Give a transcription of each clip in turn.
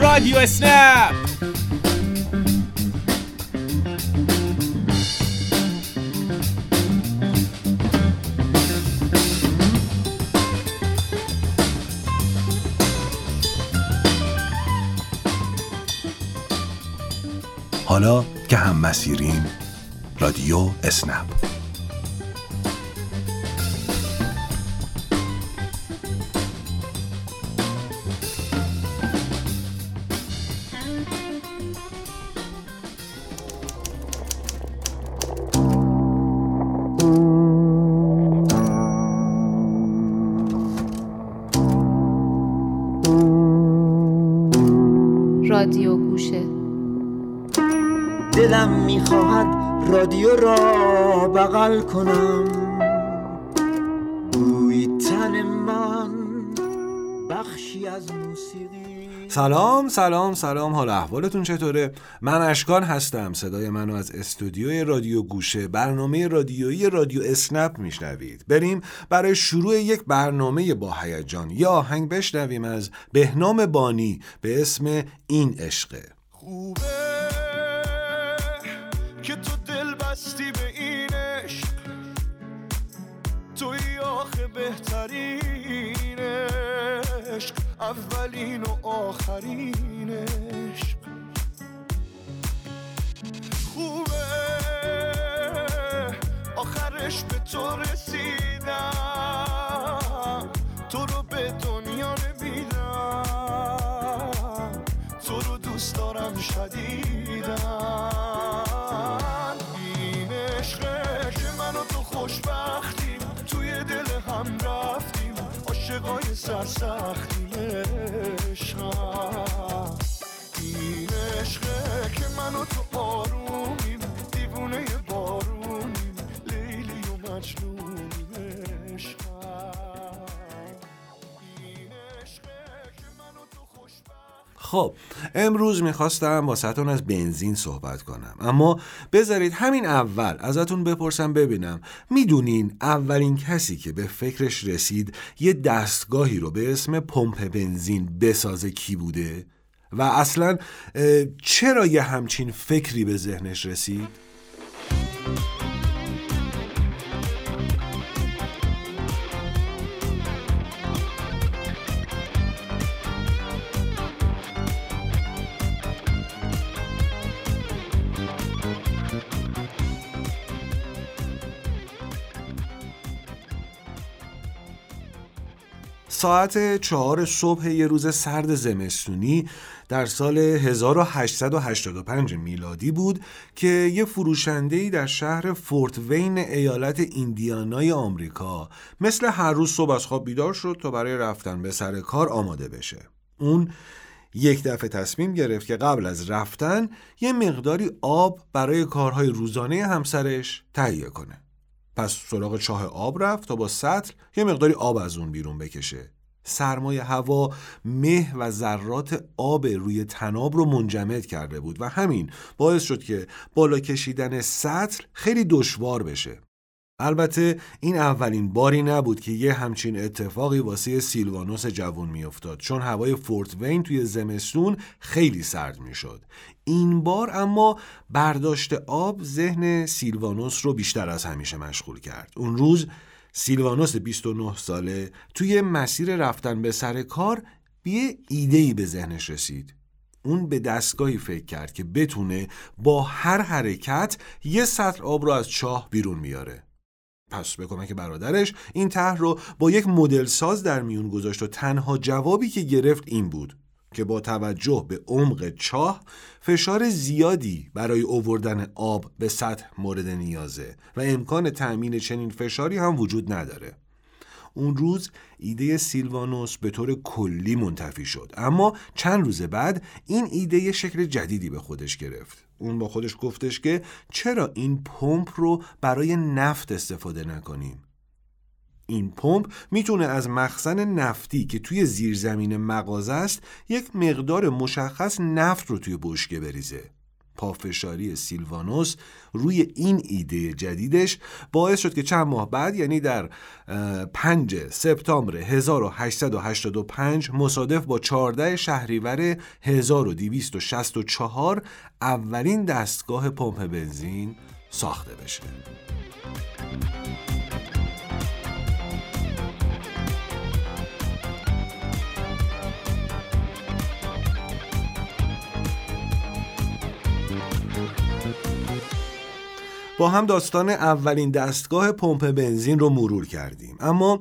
رادیو اسنپ حالا که هم مسیریم رادیو اسنپ. کنم. بوی تن من بخشی از موسیقی. سلام سلام سلام. حال احوالتون چطوره؟ من اشکان هستم. صدای منو از استودیوی رادیو گوشه برنامه رادیویی رادیو اسنپ میشنوید. بریم برای شروع یک برنامه با هیجان یا آهنگ بشنویم از بهنام بانی به اسم این عشقه. خوبه که تو دل بستی به بهترین عشق اولین و آخرین عشق. خوبه آخرش به تو رسیدم عاشقای سرسختیم خب امروز می‌خواستم واسهتون از بنزین صحبت کنم اما بذارید همین اول ازتون بپرسم ببینم می‌دونین اولین کسی که به فکرش رسید یه دستگاهی رو به اسم پمپ بنزین بسازه کی بوده؟ و اصلا چرا یه همچین فکری به ذهنش رسید؟ ساعت چهار صبح یه روز سرد زمستونی در سال 1885 میلادی بود که یه فروشنده‌ای در شهر فورت وین ایالت ایندیانای آمریکا مثل هر روز صبح از خواب بیدار شد تا برای رفتن به سر کار آماده بشه. اون یک دفعه تصمیم گرفت که قبل از رفتن یه مقداری آب برای کارهای روزانه همسرش تهیه کنه. پس سراغ چاه آب رفت تا با سطل یه مقداری آب از اون بیرون بکشه سرمایه هوا مه و ذرات آب روی تناب رو منجمد کرده بود و همین باعث شد که بالا کشیدن سطل خیلی دشوار بشه. البته این اولین باری نبود که یه همچین اتفاقی واسه سیلوانوس جوون میافتاد چون هوای فورت وین توی زمستون خیلی سرد می‌شد. این بار اما برداشت آب ذهن سیلوانوس رو بیشتر از همیشه مشغول کرد. اون روز سیلوانوس 29 ساله توی مسیر رفتن به سر کار به یه ایده‌ای به ذهنش رسید. اون به دستگاهی فکر کرد که بتونه با هر حرکت یه سطر آب رو از چاه بیرون میاره پس به کمک برادرش این طرح رو با یک مدل ساز در میون گذاشت و تنها جوابی که گرفت این بود. که با توجه به عمق چاه فشار زیادی برای اووردن آب به سطح مورد نیازه و امکان تأمین چنین فشاری هم وجود نداره. اون روز ایده سیلوانوس به طور کلی منتفی شد اما چند روز بعد این ایده شکل جدیدی به خودش گرفت. اون با خودش گفتش که چرا این پمپ رو برای نفت استفاده نکنیم؟ این پمپ می‌تونه از مخزن نفتی که توی زیرزمین مغازه است یک مقدار مشخص نفت رو توی بشکه بریزه. پافشاری سیلوانوس روی این ایده جدیدش باعث شد که چند ماه بعد یعنی در 5 سپتامبر 1885 مصادف با 14 شهریور 1264 اولین دستگاه پمپ بنزین ساخته بشه. با هم داستان اولین دستگاه پمپ بنزین رو مرور کردیم. اما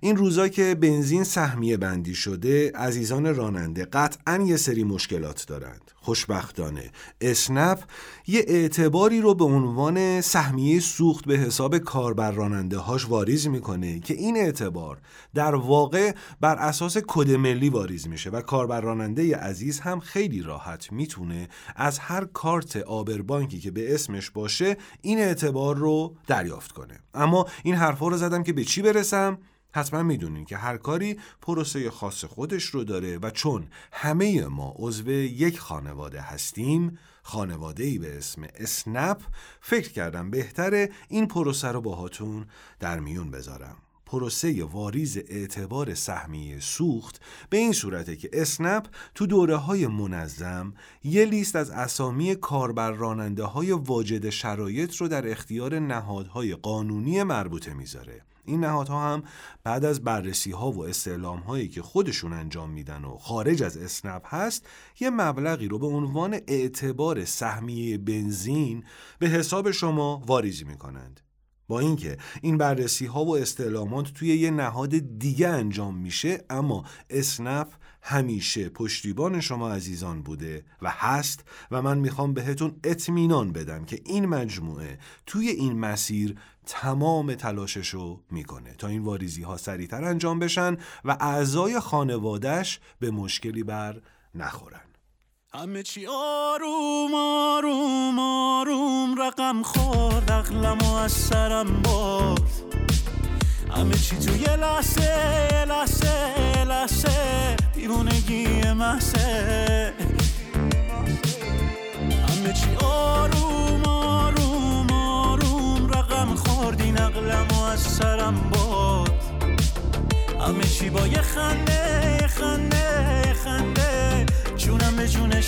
این روزا که بنزین سهمیه بندی شده عزیزان راننده قطعا یه سری مشکلات دارند. خوشبختانه. اسنپ یه اعتباری رو به عنوان سهمیه سوخت به حساب کاربر راننده هاش واریز می‌کنه که این اعتبار در واقع بر اساس کد ملی واریز میشه و کاربر راننده عزیز هم خیلی راحت می‌تونه از هر کارت آبربانکی که به اسمش باشه این اعتبار رو دریافت کنه. اما این حرفا رو زدم که به چی برسم؟ حتما می‌دونین که هر کاری پروسه خاص خودش رو داره و چون همه ما عضو یک خانواده هستیم خانواده ای به اسم اسنپ فکر کردم بهتره این پروسه رو باهاتون در میون بذارم. پروسه واریز اعتبار سهمیه سوخت به این صورته که اسنپ تو دوره های منظم یه لیست از اسامی کاربر راننده های واجد شرایط رو در اختیار نهادهای قانونی مربوطه می‌ذاره. این نهادها هم بعد از بررسی ها و استعلام هایی که خودشون انجام میدن و خارج از اسنپ هست یه مبلغی رو به عنوان اعتبار سهمیه بنزین به حساب شما واریزی می‌کنند. با اینکه این بررسی ها و استعلامات توی یه نهاد دیگه انجام میشه اما اسنپ همیشه پشتیبان شما عزیزان بوده و هست و من می‌خوام بهتون اطمینان بدم که این مجموعه توی این مسیر تمام تلاششو می‌کنه تا این واریزی ها سریعتر انجام بشن و اعضای خانوادش به مشکلی بر نخورن. همه چی آروم آروم آروم. رقم خورد اقلم و از سرم برد. همه چی تو یه لحظه یه لحظه یه لحظه. دیوونگی محسه همه چی آروم آروم آروم. رقم خوردی نقلم و از سرم برد. همه چی با یه خنده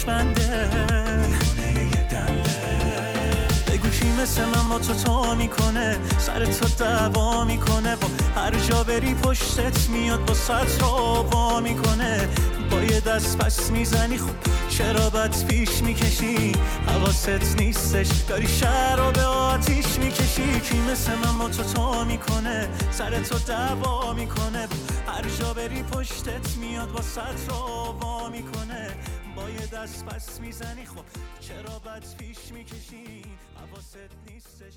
بنده بگو مثل من با تو تا می‌کنه؟ سر تو دعوا می‌کنه. با هر جا بری پشتت میاد با سطر وا می‌کنه. با یه دست پس می‌زنی چرا بد پیش می‌کشی؟ حواست نیستش داری به آتیش می‌کشی. کی مثل من با تو تا می‌کنه؟ سر تو دعوا می‌کنه. هر جا بری پشتت میاد با سطر وا می‌کنه. با یه دست پس می‌زنی خب چرا بد پیش می‌کشی؟ حواست نیستش.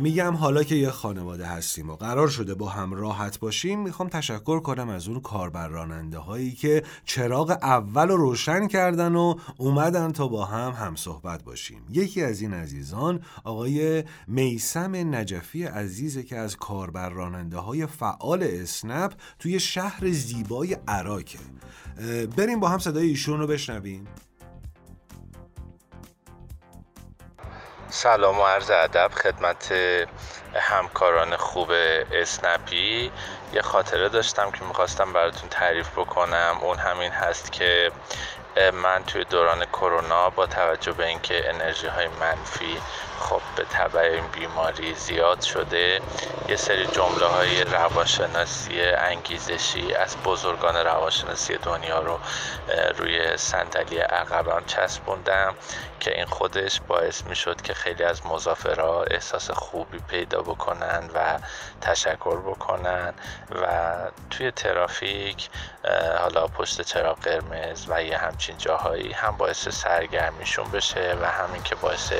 میگم حالا که یه خانواده هستیم و قرار شده با هم راحت باشیم می‌خوام تشکر کنم از اون کاربر راننده هایی که چراغ اول رو روشن کردن و اومدن تا با هم هم صحبت باشیم. یکی از این عزیزان آقای میسم نجفی عزیزه که از کاربر راننده های فعال اسنپ توی شهر زیبای عراکه. بریم با هم صدای ایشون رو بشنویم. سلام و عرض ادب خدمت همکاران خوب اسنپی. یه خاطره داشتم که می‌خواستم براتون تعریف بکنم. اون همین هست که من توی دوران کرونا با توجه به اینکه انرژی های منفی خب به تبع این بیماری زیاد شده. یه سری جمله های روانشناسی انگیزشی از بزرگان روانشناسی دنیا رو روی صندلی عقبم چسبوندم که این خودش باعث می شد که خیلی از مسافرها احساس خوبی پیدا بکنن و تشکر بکنن و توی ترافیک حالا پشت چراغ قرمز و یه همچین جاهایی هم باعث سرگرمیشون بشه و همین که باعث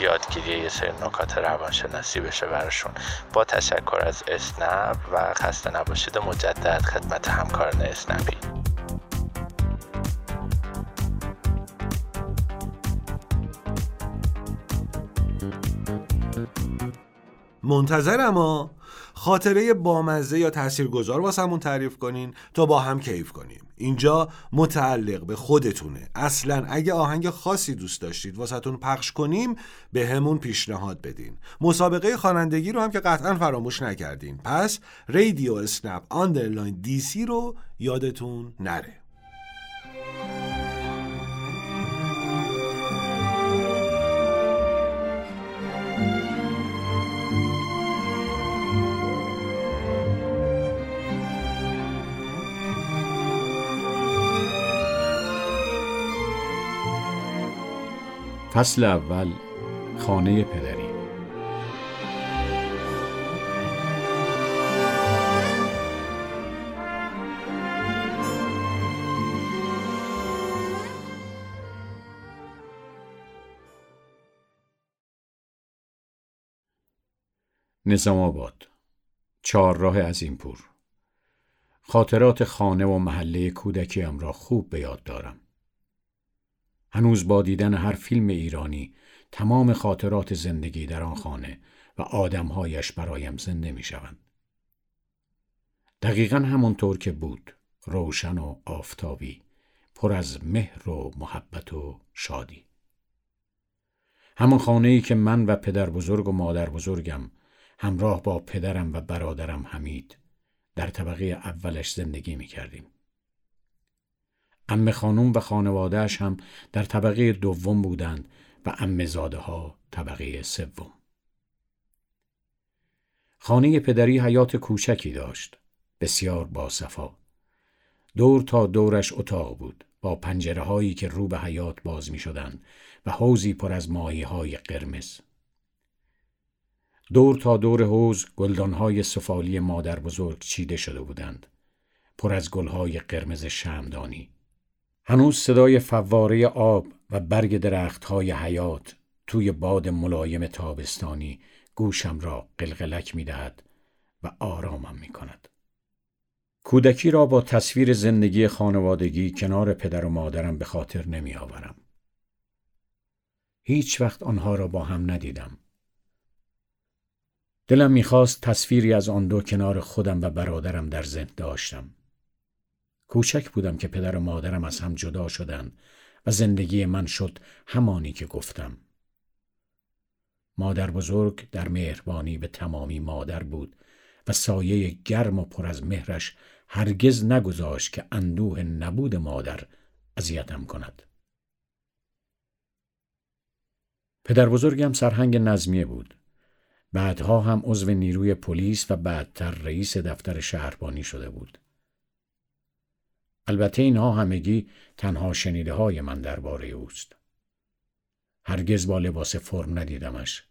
یادگیری یه سری نکات روانشناسی بشه براشون. با تشکر از اسنپ و خسته نباشید مجدد خدمت همکاران اسنپی. منتظرم ها. خاطره بامزه یا تاثیرگذار واسمون تعریف کنین تا با هم کیف کنیم. اینجا متعلق به خودتونه. اصلا اگه آهنگ خاصی دوست داشتید واسهتون پخش کنیم بهمون پیشنهاد بدین. مسابقه خوانندگی رو هم که قطعا فراموش نکردین. پس رادیو اسنپ underline DC رو یادتون نره. فصل اول خانه پدری. نظام آباد چهارراه عظیمپور خاطرات خانه و محله کودکیم را خوب به یاد دارم. هنوز با دیدن هر فیلم ایرانی تمام خاطرات زندگی در آن خانه و آدمهایش برایم زنده می شوند. دقیقا همونطور که بود روشن و آفتابی پر از مهر و محبت و شادی همون خانه ای که من و پدر بزرگ و مادر بزرگم همراه با پدرم و برادرم حمید در طبقه اولش زندگی می کردیم. ام خانوم و خانوادهش هم در طبقه دوم بودند و امزاده ها طبقه سوم. خانه پدری حیات کوچکی داشت بسیار باصفا. دور تا دورش اتاق بود با پنجره هایی که رو به حیات باز می شدند و حوزی پر از ماهی های قرمز. دور تا دور حوز گلدان های سفالی مادر بزرگ چیده شده بودند پر از گلهای قرمز شمدانی هنوز صدای فواره آب و برگ درختهای حیات توی باد ملایم تابستانی گوشم را قلقلک می دهد و آرامم می کند. کودکی را با تصویر زندگی خانوادگی کنار پدر و مادرم به خاطر نمی آورم. هیچ وقت آنها را با هم ندیدم. دلم می‌خواست تصویری از آن دو کنار خودم و برادرم در ذهن داشتم. کوچک بودم که پدر و مادرم از هم جدا شدند و زندگی من شد همانی که گفتم. مادر بزرگ در مهربانی به تمامی مادر بود و سایه گرم و پر از مهرش هرگز نگذاشت که اندوه نبود مادر اذیتم کند. پدر بزرگم سرهنگ نظمیه بود. بعدها هم عضو نیروی پلیس و بعدتر رئیس دفتر شهربانی شده بود. البته اینها همگی تنها شنیده های من درباره اوست. هرگز با لباس فرم ندیدمش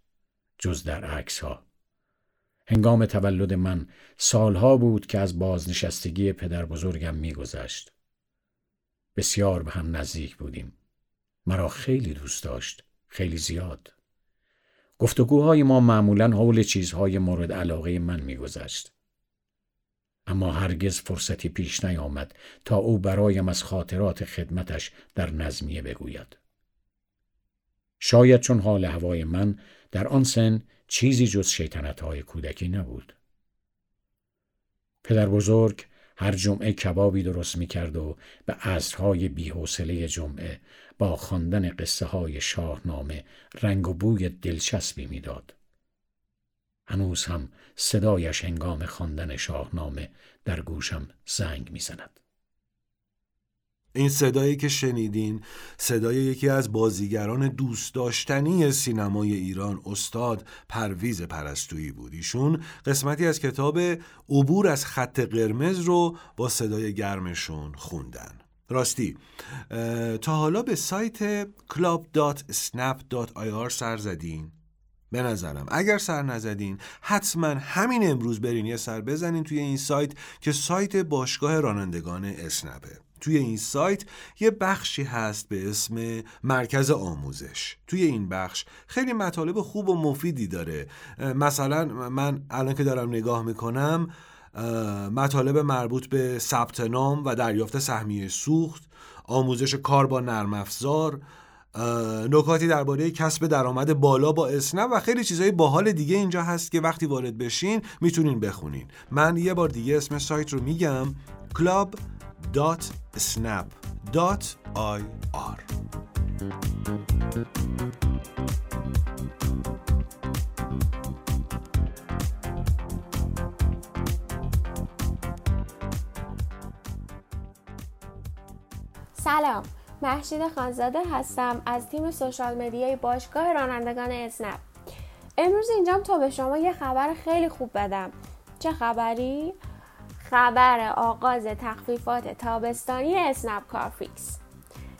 جز در عکس ها. هنگام تولد من سالها بود که از بازنشستگی پدر بزرگم میگذشت. بسیار به هم نزدیک بودیم. مرا خیلی دوست داشت. خیلی زیاد. گفتگوهای ما معمولا حول چیزهای مورد علاقه من میگذشت. اما هرگز فرصتی پیش نیامد تا او برایم از خاطرات خدمتش در نظمیه بگوید. شاید چون حال هوای من در آن سن چیزی جز شیطنت های کودکی نبود. پدر بزرگ هر جمعه کبابی درست می کرد و به عصرهای بیحوصله جمعه با خواندن قصه های شاهنامه رنگ و بوی دلچسبی می‌داد. هنوز هم صدایش هنگام خواندن شاهنامه در گوشم زنگ می‌زند. این صدایی که شنیدین صدای یکی از بازیگران دوست داشتنی سینمای ایران استاد پرویز پرستویی بود. ایشون قسمتی از کتاب عبور از خط قرمز رو با صدای گرمشون خوندن. راستی تا حالا به سایت club.snap.ir سر زدین؟ به نظرم. اگر سر نزدین حتما همین امروز برین یه سر بزنین توی این سایت که سایت باشگاه رانندگان اسنپه. توی این سایت یه بخشی هست به اسم مرکز آموزش. توی این بخش خیلی مطالب خوب و مفیدی داره. مثلا من الان که دارم نگاه می‌کنم مطالب مربوط به ثبت نام و دریافت سهمیه سوخت آموزش کار با نرم افزار نکاتی درباره کسب درآمد بالا با اسنپ و خیلی چیزهای باحال دیگه اینجا هست که وقتی وارد بشین می‌تونین بخونین. من یه بار دیگه اسم سایت رو میگم club.snap.ir سلام. محشید خانزاده هستم از تیم سوشال مدیای باشگاه رانندگان اسنپ امروز اینجام تا به شما یه خبر خیلی خوب بدم. چه خبری؟ خبر آغاز تخفیفات تابستانی اسنپ کارفیکس.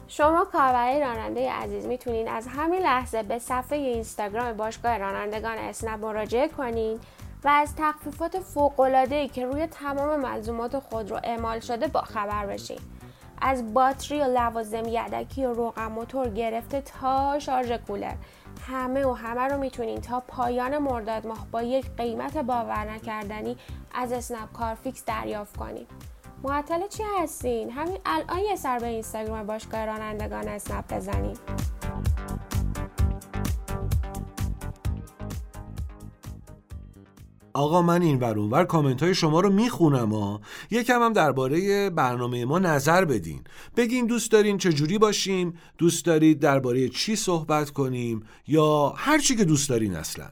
شما کاربری راننده عزیز می‌تونید از همین لحظه به صفحه اینستاگرام باشگاه رانندگان اسنپ مراجعه کنید و از تخفیفات فوق‌العاده‌ای که روی تمام ملزومات خود رو اعمال شده با خبر بشید از باتری و لوازم یدکی و روغن موتور گرفته تا شارژ کولر. همه و همه رو می‌تونین تا پایان مرداد ماه با یک قیمت باور نکردنی از اسنپ کارفیکس دریافت کنید معطل چی هستین؟ همین الان یه سر به اینستاگرام باشگاه رانندگان اسنپ بزنید آقا من این ور اونور کامنت های شما رو می‌خونم ها یکم هم درباره برنامه ما نظر بدین. بگین دوست دارین چجوری باشیم دوست دارید درباره چی صحبت کنیم یا هر چی که دوست دارین اصلا.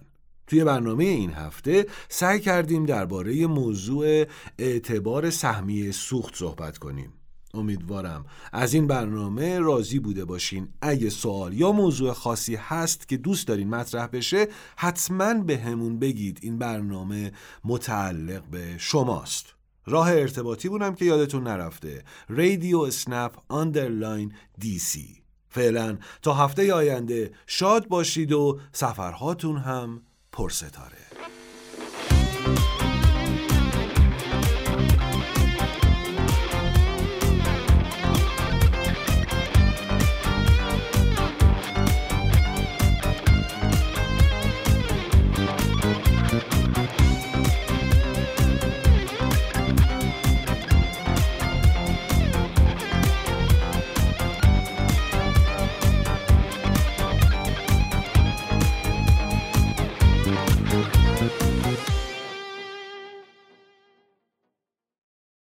توی برنامه این هفته سعی کردیم درباره موضوع اعتبار سهمیه سوخت صحبت کنیم. امیدوارم. از این برنامه راضی بوده باشین. اگه سوال یا موضوع خاصی هست که دوست دارین مطرح بشه حتما به همون بگید. این برنامه متعلق به شماست. راه ارتباطی بهمونم که یادتون نرفته. رادیو اسنپ underline DC فعلا تا هفته آینده شاد باشید و سفرهاتون هم پرستاره.